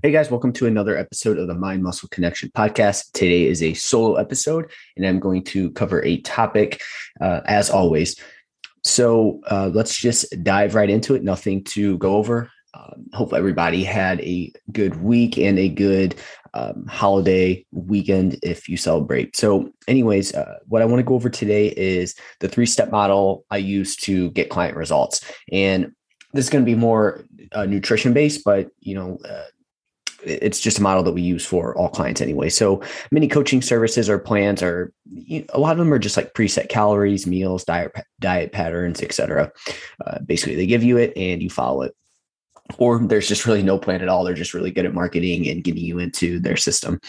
Hey guys, welcome to another episode of the Mind Muscle Connection podcast. Today is a solo episode, and I'm going to cover a topic uh, as always. So uh, let's just dive right into it. Nothing to go over. Um, hope everybody had a good week and a good um, holiday weekend if you celebrate. So, anyways, uh, what I want to go over today is the three step model I use to get client results. And this is going to be more uh, nutrition based, but you know, uh, it's just a model that we use for all clients anyway. So many coaching services or plans are you know, a lot of them are just like preset calories, meals, diet diet patterns, etc. Uh, basically, they give you it and you follow it. Or there's just really no plan at all. They're just really good at marketing and getting you into their system.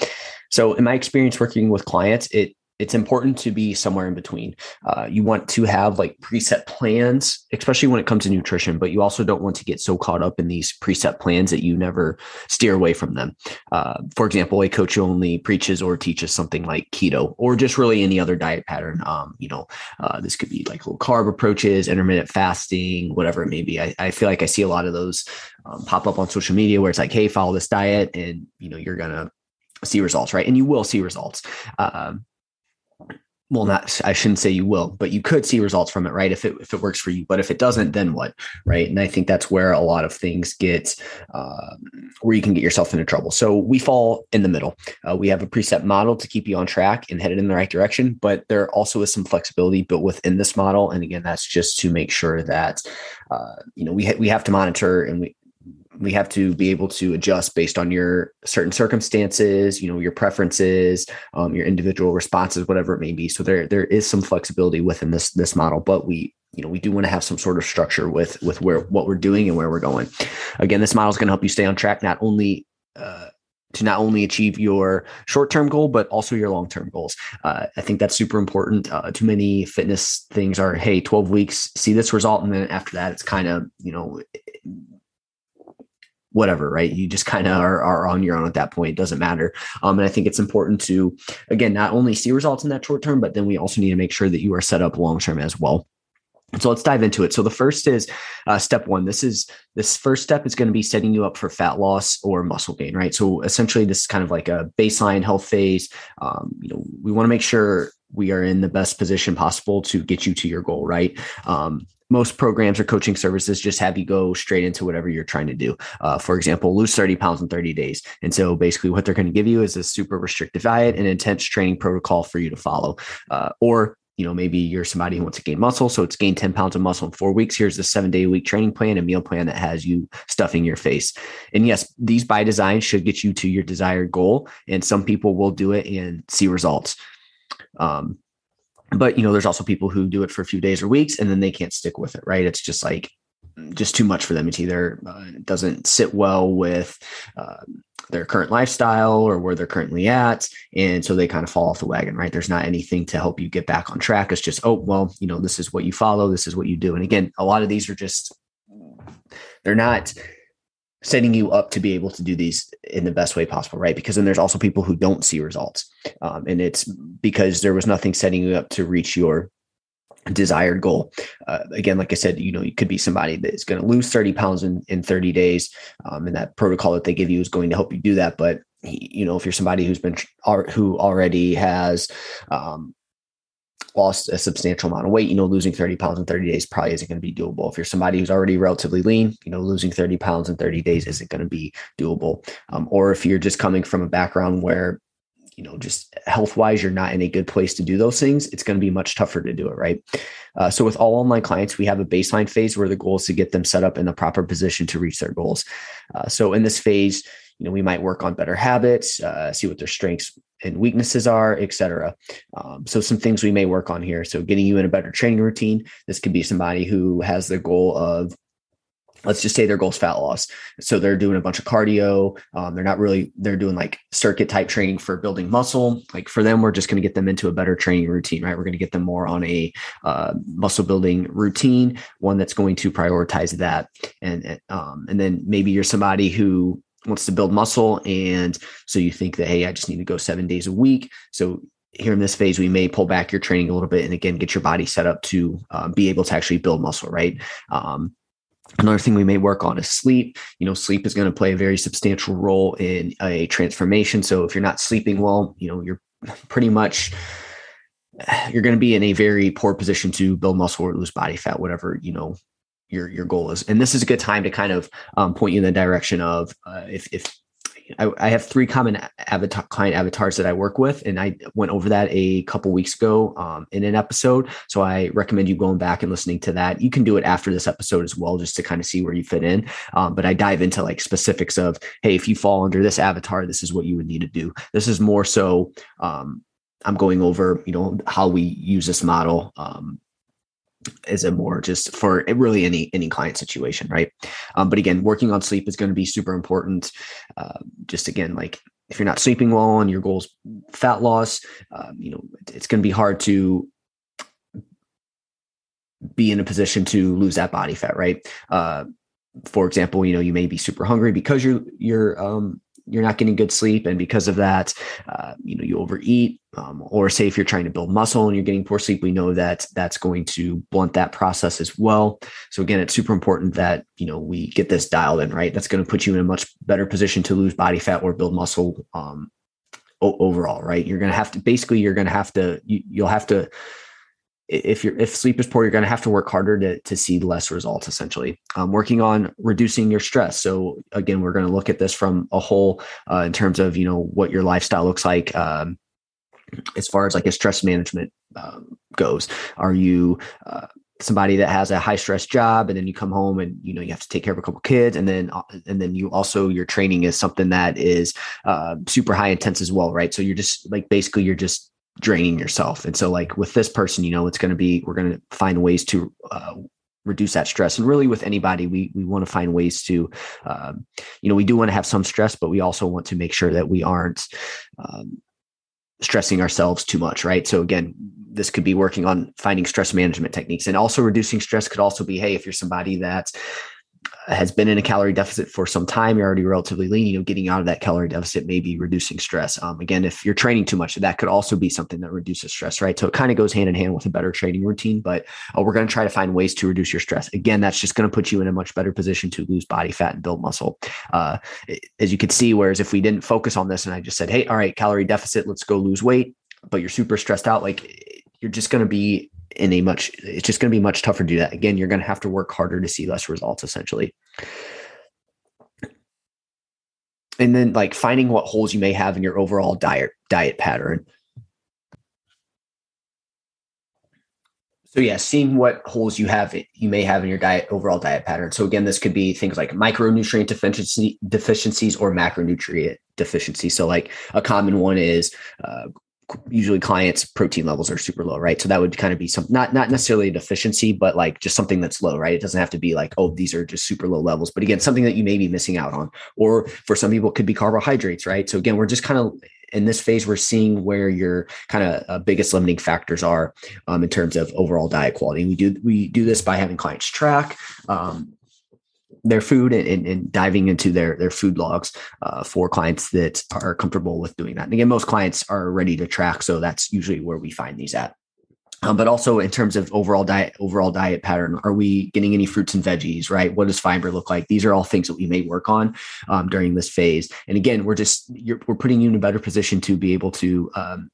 So, in my experience working with clients, it it's important to be somewhere in between. Uh, you want to have like preset plans, especially when it comes to nutrition, but you also don't want to get so caught up in these preset plans that you never steer away from them. Uh, for example, a coach who only preaches or teaches something like keto or just really any other diet pattern. Um, you know, uh, this could be like low carb approaches, intermittent fasting, whatever it may be. I, I feel like I see a lot of those um, pop up on social media where it's like, hey, follow this diet and, you know, you're going to see results, right? And you will see results. Um, well not i shouldn't say you will but you could see results from it right? If it if it works for you. But if it doesn't then what right? And i think that's where a lot of things get uh, where you can get yourself into trouble. So we fall in the middle. Uh, we have a preset model to keep you on track and headed in the right direction but there also is some flexibility built within this model. And again that's just to make sure that uh, you know we, ha- we have to monitor and we we have to be able to adjust based on your certain circumstances you know your preferences um, your individual responses whatever it may be. So there there is some flexibility within this this model but we you know we do want to have some sort of structure with with where what we're doing and where we're going. Again this model is going to help you stay on track not only uh, to not only achieve your short-term goal but also your long-term goals. Uh, i think that's super important. Uh, too many fitness things are hey 12 weeks see this result and then after that it's kind of you know whatever, right? You just kind of are, are on your own at that point. It doesn't matter. Um, and I think it's important to, again, not only see results in that short term, but then we also need to make sure that you are set up long term as well. So let's dive into it. So the first is uh, step one. This is this first step is going to be setting you up for fat loss or muscle gain, right? So essentially, this is kind of like a baseline health phase. Um, you know, we want to make sure we are in the best position possible to get you to your goal, right? Um, most programs or coaching services just have you go straight into whatever you're trying to do. Uh, for example, lose 30 pounds in 30 days. And so basically, what they're going to give you is a super restrictive diet and intense training protocol for you to follow. Uh, or you know, maybe you're somebody who wants to gain muscle. So it's gain 10 pounds of muscle in four weeks. Here's a seven day week training plan, a meal plan that has you stuffing your face. And yes, these by design should get you to your desired goal. And some people will do it and see results. Um, but you know there's also people who do it for a few days or weeks and then they can't stick with it right? It's just like just too much for them. It's either uh, doesn't sit well with uh, their current lifestyle or where they're currently at and so they kind of fall off the wagon right? There's not anything to help you get back on track. It's just oh well you know this is what you follow this is what you do. And again a lot of these are just they're not setting you up to be able to do these in the best way possible, right? Because then there's also people who don't see results. Um, and it's because there was nothing setting you up to reach your desired goal. Uh, again, like I said, you know, you could be somebody that is going to lose 30 pounds in, in 30 days. Um, and that protocol that they give you is going to help you do that. But, you know, if you're somebody who's been, who already has, um, lost a substantial amount of weight, you know, losing 30 pounds in 30 days probably isn't going to be doable. If you're somebody who's already relatively lean, you know, losing 30 pounds in 30 days isn't going to be doable. Um, or if you're just coming from a background where, you know, just health wise, you're not in a good place to do those things, it's going to be much tougher to do it, right? Uh, so, with all online clients, we have a baseline phase where the goal is to get them set up in the proper position to reach their goals. Uh, so, in this phase, you know, we might work on better habits, uh, see what their strengths and weaknesses are, et cetera. Um, so some things we may work on here. So getting you in a better training routine. This could be somebody who has the goal of let's just say their goal is fat loss. So they're doing a bunch of cardio. Um, they're not really, they're doing like circuit type training for building muscle. Like for them, we're just going to get them into a better training routine, right? We're going to get them more on a uh, muscle building routine, one that's going to prioritize that. And, um, and then maybe you're somebody who wants to build muscle. And so you think that, Hey, I just need to go seven days a week. So here in this phase, we may pull back your training a little bit and again, get your body set up to uh, be able to actually build muscle, right? Um, Another thing we may work on is sleep. You know, sleep is going to play a very substantial role in a transformation. So if you're not sleeping well, you know, you're pretty much you're going to be in a very poor position to build muscle or lose body fat, whatever you know your your goal is. And this is a good time to kind of um, point you in the direction of uh, if if I, I, have three common avatar client avatars that I work with, and I went over that a couple weeks ago um, in an episode. So I recommend you going back and listening to that. You can do it after this episode as well, just to kind of see where you fit in. Um, but I dive into like specifics of, hey, if you fall under this avatar, this is what you would need to do. This is more so. Um, I'm going over, you know, how we use this model um, is a more just for really any any client situation right? Um, but again working on sleep is going to be super important. Uh, just again like if you're not sleeping well and your goals fat loss um, you know it's going to be hard to be in a position to lose that body fat right? Uh, for example you know you may be super hungry because you're you're um, you're not getting good sleep and because of that uh, you know you overeat um, or say if you're trying to build muscle and you're getting poor sleep we know that that's going to blunt that process as well. So again it's super important that you know we get this dialed in right? That's going to put you in a much better position to lose body fat or build muscle um, overall right? You're going to have to basically you're going to have to you, you'll have to if you're if sleep is poor, you're going to have to work harder to to see less results. Essentially, um, working on reducing your stress. So again, we're going to look at this from a whole uh, in terms of you know what your lifestyle looks like. Um, as far as like a stress management um, goes, are you uh, somebody that has a high stress job and then you come home and you know you have to take care of a couple kids and then uh, and then you also your training is something that is uh, super high intense as well right so you're just like basically you're just draining yourself. And so, like with this person, you know, it's going to be we're going to find ways to uh, reduce that stress. And really, with anybody, we we want to find ways to, um, you know, we do want to have some stress, but we also want to make sure that we aren't. Um, stressing ourselves too much right so again this could be working on finding stress management techniques and also reducing stress could also be hey if you're somebody that's has been in a calorie deficit for some time, you're already relatively lean, you know, getting out of that calorie deficit, may be reducing stress. Um, again, if you're training too much, that could also be something that reduces stress, right? So it kind of goes hand in hand with a better training routine, but uh, we're going to try to find ways to reduce your stress. Again, that's just going to put you in a much better position to lose body fat and build muscle. Uh, as you can see, whereas if we didn't focus on this and I just said, hey, all right, calorie deficit, let's go lose weight, but you're super stressed out, like you're just going to be in a much it's just going to be much tougher to do that. Again you're going to have to work harder to see less results essentially. And then like finding what holes you may have in your overall diet diet pattern. So yeah seeing what holes you have you may have in your diet overall diet pattern. So again this could be things like micronutrient deficiency deficiencies or macronutrient deficiency. So like a common one is uh, usually clients protein levels are super low right? So that would kind of be some not not necessarily a deficiency but like just something that's low right? It doesn't have to be like oh these are just super low levels but again something that you may be missing out on. Or for some people it could be carbohydrates right? So again we're just kind of in this phase we're seeing where your kind of uh, biggest limiting factors are um, in terms of overall diet quality. We do we do this by having clients track um, their food and, and, diving into their their food logs uh, for clients that are comfortable with doing that. And again, most clients are ready to track, so that's usually where we find these at. Um, but also in terms of overall diet, overall diet pattern, are we getting any fruits and veggies? Right? What does fiber look like? These are all things that we may work on um, during this phase. And again, we're just we're putting you in a better position to be able to um,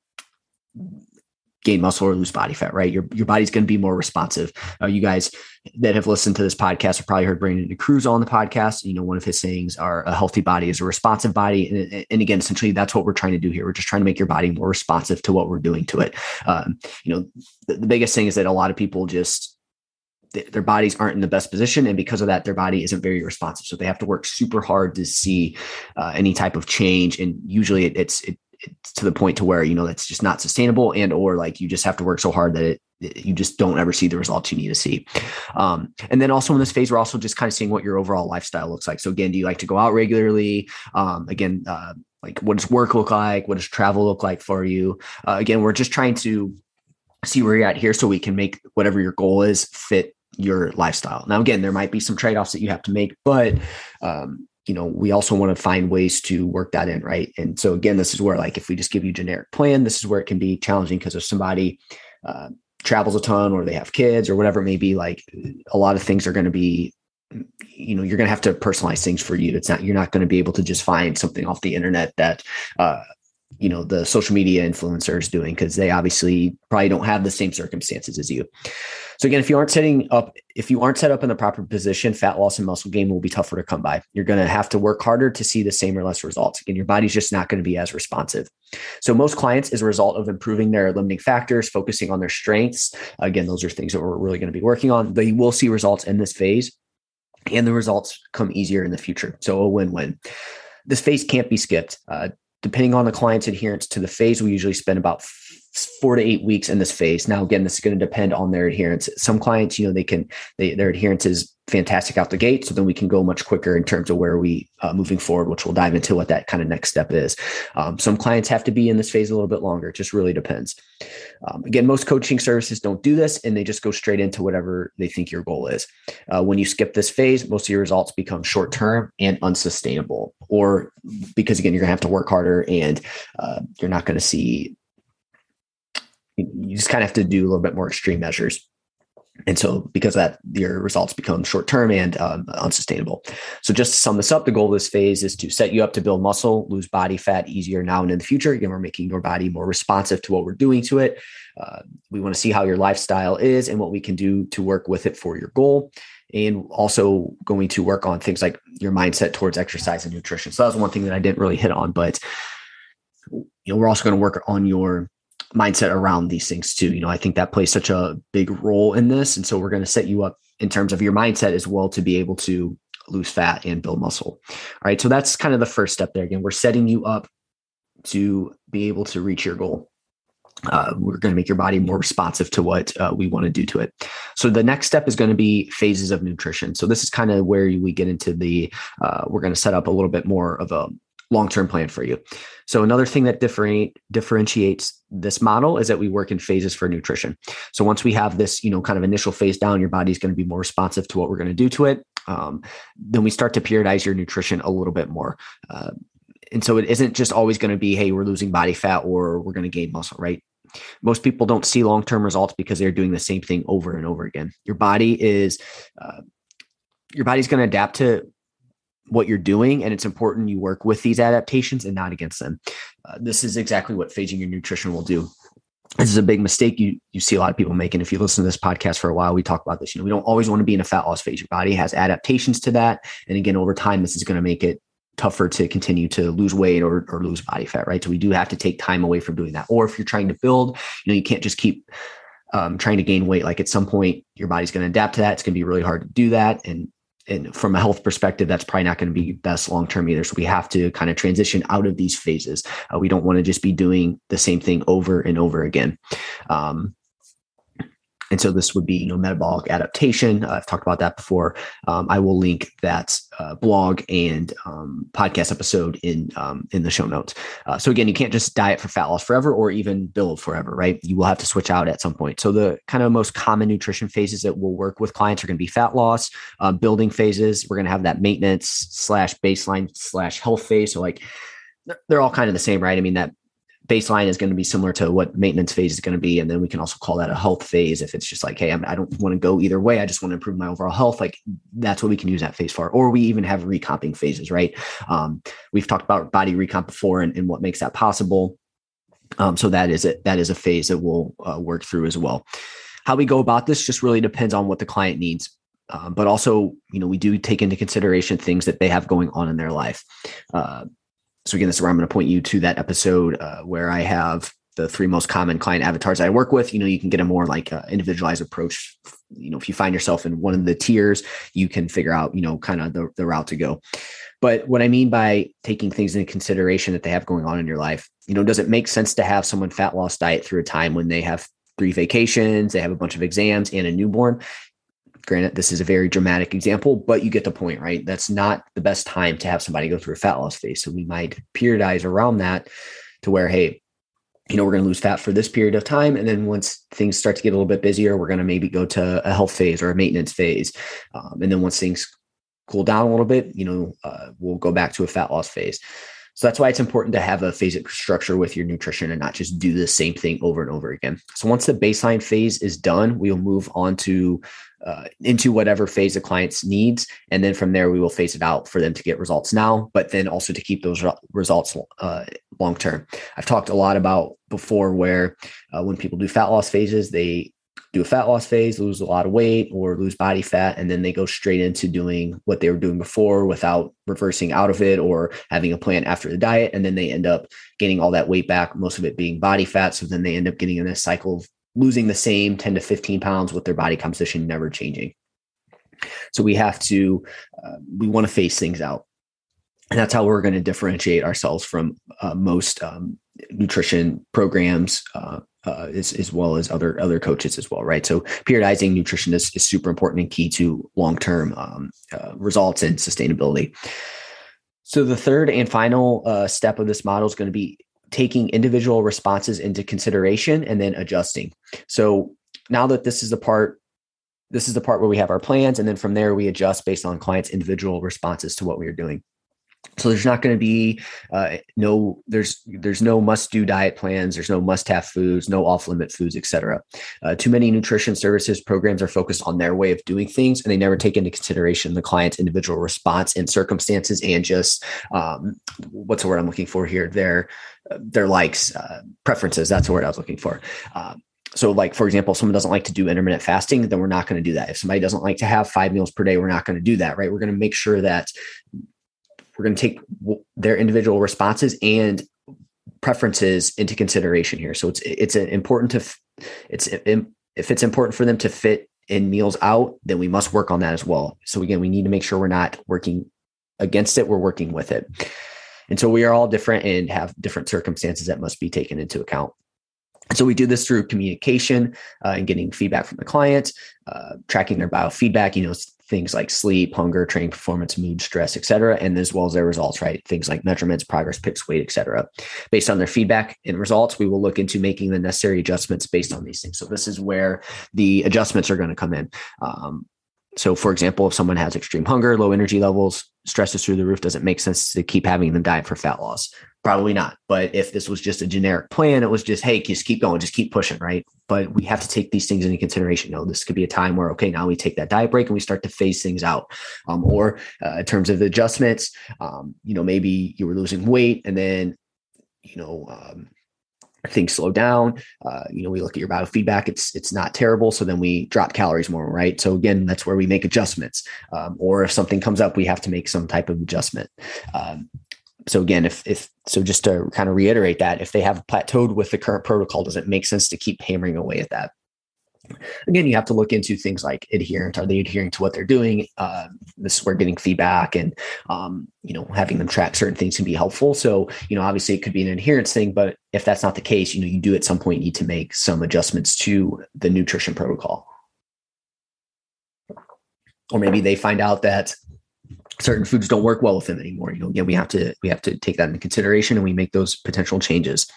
gain muscle or lose body fat, right? Your your body's going to be more responsive. Uh, you guys that have listened to this podcast have probably heard Brandon Cruz on the podcast. You know, one of his sayings are a healthy body is a responsive body. And, and again, essentially that's what we're trying to do here. We're just trying to make your body more responsive to what we're doing to it. Um, you know, the, the biggest thing is that a lot of people just their bodies aren't in the best position and because of that their body isn't very responsive so they have to work super hard to see uh, any type of change and usually it, it's it, to the point to where you know that's just not sustainable and or like you just have to work so hard that it you just don't ever see the results you need to see. Um, and then also in this phase, we're also just kind of seeing what your overall lifestyle looks like. So again, do you like to go out regularly? Um, again, uh, like what does work look like? What does travel look like for you? Uh, again, we're just trying to see where you're at here so we can make whatever your goal is fit your lifestyle. Now, again, there might be some trade offs that you have to make, but um, you know, we also want to find ways to work that in, right? And so again, this is where like if we just give you generic plan, this is where it can be challenging because if somebody uh, travels a ton or they have kids or whatever it may be, like a lot of things are going to be you know you're going to have to personalize things for you it's not you're not going to be able to just find something off the internet that uh, you know the social media influencers doing because they obviously probably don't have the same circumstances as you. So again if you aren't setting up if you aren't set up in the proper position fat loss and muscle gain will be tougher to come by. You're going to have to work harder to see the same or less results. Again your body's just not going to be as responsive. So most clients as a result of improving their limiting factors focusing on their strengths again those are things that we're really going to be working on they will see results in this phase and the results come easier in the future. So a win-win. This phase can't be skipped. Uh, depending on the client's adherence to the phase, we usually spend about four to eight weeks in this phase. Now, again, this is going to depend on their adherence. Some clients, you know, they can, they, their adherence is fantastic out the gate. So then we can go much quicker in terms of where we uh, moving forward, which we'll dive into what that kind of next step is. Um, some clients have to be in this phase a little bit longer. It just really depends. Um, again, most coaching services don't do this and they just go straight into whatever they think your goal is. Uh, when you skip this phase, most of your results become short term and unsustainable, or because again, you're going to have to work harder and uh, you're not going to see you just kind of have to do a little bit more extreme measures. And so, because that, your results become short term and um, unsustainable. So, just to sum this up, the goal of this phase is to set you up to build muscle, lose body fat easier now and in the future. Again, we're making your body more responsive to what we're doing to it. Uh, we want to see how your lifestyle is and what we can do to work with it for your goal. And also going to work on things like your mindset towards exercise and nutrition. So, that was one thing that I didn't really hit on, but you know, we're also going to work on your mindset around these things too. You know, I think that plays such a big role in this. And so we're going to set you up in terms of your mindset as well to be able to lose fat and build muscle. All right. So that's kind of the first step there. Again, we're setting you up to be able to reach your goal. Uh, we're going to make your body more responsive to what uh, we want to do to it. So the next step is going to be phases of nutrition. So this is kind of where we get into the. Uh, we're going to set up a little bit more of a long-term plan for you. So another thing that differentiate, differentiates this model is that we work in phases for nutrition. So once we have this, you know, kind of initial phase down, your body's going to be more responsive to what we're going to do to it. Um, then we start to periodize your nutrition a little bit more. Uh, and so it isn't just always going to be, hey, we're losing body fat or we're going to gain muscle, right? Most people don't see long term results because they're doing the same thing over and over again. Your body is, uh, your body's going to adapt to what you're doing and it's important you work with these adaptations and not against them. Uh, this is exactly what phasing your nutrition will do. This is a big mistake you you see a lot of people making. If you listen to this podcast for a while we talk about this you know we don't always want to be in a fat loss phase. Your body has adaptations to that. And again over time this is going to make it tougher to continue to lose weight or, or lose body fat right? So we do have to take time away from doing that. Or if you're trying to build you know you can't just keep um, trying to gain weight. Like at some point your body's going to adapt to that. It's going to be really hard to do that. And and from a health perspective, that's probably not going to be best long term either. So we have to kind of transition out of these phases. Uh, we don't want to just be doing the same thing over and over again. Um, and so this would be, you know, metabolic adaptation. Uh, I've talked about that before. Um, I will link that uh, blog and um, podcast episode in um, in the show notes. Uh, so again, you can't just diet for fat loss forever or even build forever, right? You will have to switch out at some point. So the kind of most common nutrition phases that we'll work with clients are going to be fat loss, uh, building phases. We're going to have that maintenance slash baseline slash health phase. So like they're all kind of the same, right? I mean that baseline is going to be similar to what maintenance phase is going to be and then we can also call that a health phase if it's just like hey I'm, i do not want to go either way i just want to improve my overall health like that's what we can use that phase for. Or we even have recomping phases right? Um, we've talked about body recomp before and, and what makes that possible. Um, so that is it that is a phase that we'll uh, work through as well. How we go about this just really depends on what the client needs um, but also you know we do take into consideration things that they have going on in their life. Uh, so again, this is where I'm going to point you to that episode uh, where I have the three most common client avatars I work with. You know, you can get a more like uh, individualized approach. You know, if you find yourself in one of the tiers, you can figure out, you know, kind of the, the route to go. But what I mean by taking things into consideration that they have going on in your life, you know, does it make sense to have someone fat loss diet through a time when they have three vacations, they have a bunch of exams and a newborn. Granted, this is a very dramatic example, but you get the point, right? That's not the best time to have somebody go through a fat loss phase. So we might periodize around that to where, hey, you know, we're going to lose fat for this period of time. And then once things start to get a little bit busier, we're going to maybe go to a health phase or a maintenance phase. Um, and then once things cool down a little bit, you know, uh, we'll go back to a fat loss phase. So that's why it's important to have a phasic structure with your nutrition and not just do the same thing over and over again. So once the baseline phase is done, we'll move on to uh, into whatever phase the client's needs, and then from there we will phase it out for them to get results now, but then also to keep those results uh, long term. I've talked a lot about before where uh, when people do fat loss phases, they do a fat loss phase, lose a lot of weight or lose body fat, and then they go straight into doing what they were doing before without reversing out of it or having a plan after the diet. And then they end up gaining all that weight back, most of it being body fat. So then they end up getting in a cycle of losing the same 10 to 15 pounds with their body composition never changing. So we have to, uh, we want to face things out. And that's how we're going to differentiate ourselves from uh, most um, nutrition programs uh, uh, as, as well as other other coaches as well, right? So periodizing nutrition is, is super important and key to long term um, uh, results and sustainability. So the third and final uh, step of this model is going to be taking individual responses into consideration and then adjusting. So now that this is the part this is the part where we have our plans and then from there we adjust based on clients individual responses to what we are doing so there's not going to be uh, no there's there's no must do diet plans there's no must have foods no off limit foods etc uh, too many nutrition services programs are focused on their way of doing things and they never take into consideration the client's individual response and circumstances and just um, what's the word i'm looking for here? Their their likes uh, preferences that's the word i was looking for. Um, so like for example someone doesn't like to do intermittent fasting then we're not going to do that. If somebody doesn't like to have five meals per day we're not going to do that right? We're going to make sure that we're going to take their individual responses and preferences into consideration here. So it's it's important to it's if it's important for them to fit in meals out, then we must work on that as well. So again, we need to make sure we're not working against it, we're working with it. And so we are all different and have different circumstances that must be taken into account. So we do this through communication uh, and getting feedback from the client, uh, tracking their biofeedback. You know, things like sleep, hunger, training performance, mood, stress, et cetera, and as well as their results, right? Things like measurements, progress, pics, weight, et cetera. Based on their feedback and results, we will look into making the necessary adjustments based on these things. So this is where the adjustments are going to come in. Um, so, for example, if someone has extreme hunger, low energy levels, stress is through the roof, does it make sense to keep having them diet for fat loss? Probably not. But if this was just a generic plan, it was just, hey, just keep going, just keep pushing, right? But we have to take these things into consideration. Know, this could be a time where, okay, now we take that diet break and we start to phase things out. Um, or uh, in terms of adjustments, um, you know, maybe you were losing weight and then, you know, um, things slow down. Uh, you know, we look at your biofeedback; it's it's not terrible. So then we drop calories more, right? So again, that's where we make adjustments. Um, or if something comes up, we have to make some type of adjustment. Um, so again, if if so, just to kind of reiterate that, if they have plateaued with the current protocol, does it make sense to keep hammering away at that? Again, you have to look into things like adherent. Are they adhering to what they're doing? Uh, this is where getting feedback and um, you know having them track certain things can be helpful. So you know, obviously, it could be an adherence thing, but if that's not the case, you know, you do at some point need to make some adjustments to the nutrition protocol, or maybe they find out that certain foods don't work well with them anymore. You know, again, we have to we have to take that into consideration and we make those potential changes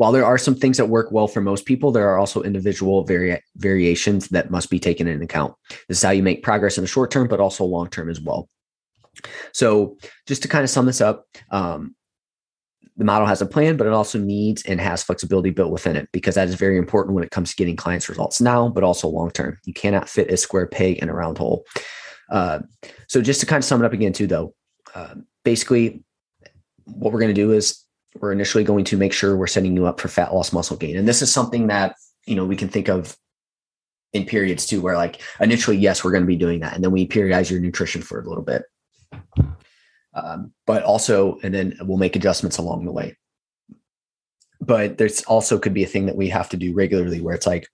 while there are some things that work well for most people, there are also individual vari- variations that must be taken into account. This is how you make progress in the short term, but also long term as well. So, just to kind of sum this up, um, the model has a plan, but it also needs and has flexibility built within it because that is very important when it comes to getting clients results now, but also long term. You cannot fit a square peg in a round hole. Uh, so, just to kind of sum it up again, too, though, uh, basically, what we're going to do is we're initially going to make sure we're setting you up for fat loss muscle gain. And this is something that, you know, we can think of in periods too, where like initially, yes, we're going to be doing that. And then we periodize your nutrition for a little bit. Um, but also, and then we'll make adjustments along the way. But there's also could be a thing that we have to do regularly where it's like,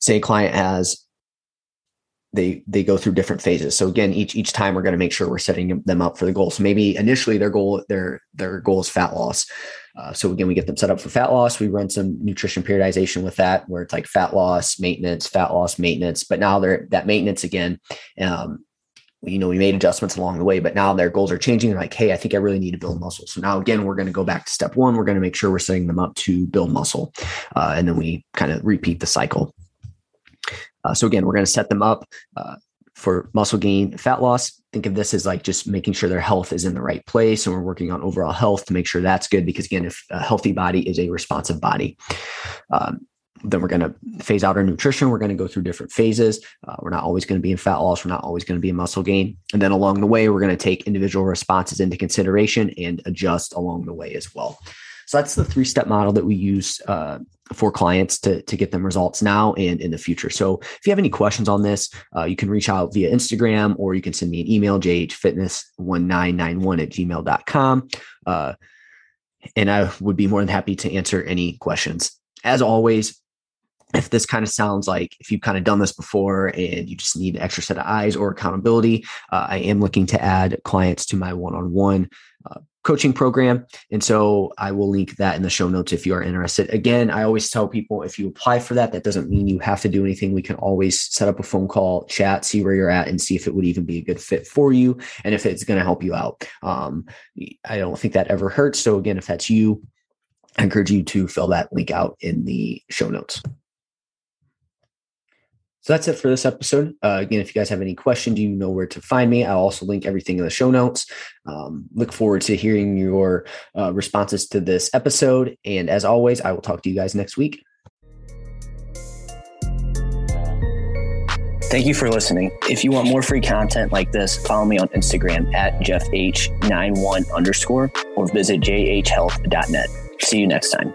say a client has they they go through different phases. So again, each each time we're going to make sure we're setting them up for the goal. So maybe initially their goal their their goal is fat loss. Uh, so again, we get them set up for fat loss. We run some nutrition periodization with that, where it's like fat loss, maintenance, fat loss, maintenance. But now they're that maintenance again. Um, you know, we made adjustments along the way, but now their goals are changing. They're like, hey, I think I really need to build muscle. So now again, we're going to go back to step one. We're going to make sure we're setting them up to build muscle, uh, and then we kind of repeat the cycle. Uh, so again, we're going to set them up uh, for muscle gain, fat loss. Think of this as like just making sure their health is in the right place, and we're working on overall health to make sure that's good. Because again, if a healthy body is a responsive body, um, then we're going to phase out our nutrition. We're going to go through different phases. Uh, we're not always going to be in fat loss. We're not always going to be in muscle gain. And then along the way, we're going to take individual responses into consideration and adjust along the way as well. So that's the three step model that we use uh, for clients to, to get them results now and in the future. So if you have any questions on this, uh, you can reach out via Instagram or you can send me an email, jhfitness1991 at gmail.com. Uh, and I would be more than happy to answer any questions. As always, if this kind of sounds like if you've kind of done this before and you just need an extra set of eyes or accountability, uh, I am looking to add clients to my one on one coaching program. And so I will link that in the show notes if you are interested. Again, I always tell people if you apply for that, that doesn't mean you have to do anything. We can always set up a phone call, chat, see where you're at, and see if it would even be a good fit for you and if it's going to help you out. Um, I don't think that ever hurts. So, again, if that's you, I encourage you to fill that link out in the show notes. So that's it for this episode. Uh, again, if you guys have any questions, you know where to find me. I'll also link everything in the show notes. Um, look forward to hearing your uh, responses to this episode. And as always, I will talk to you guys next week. Thank you for listening. If you want more free content like this, follow me on Instagram at jeffh91 underscore or visit jhhealth.net. See you next time.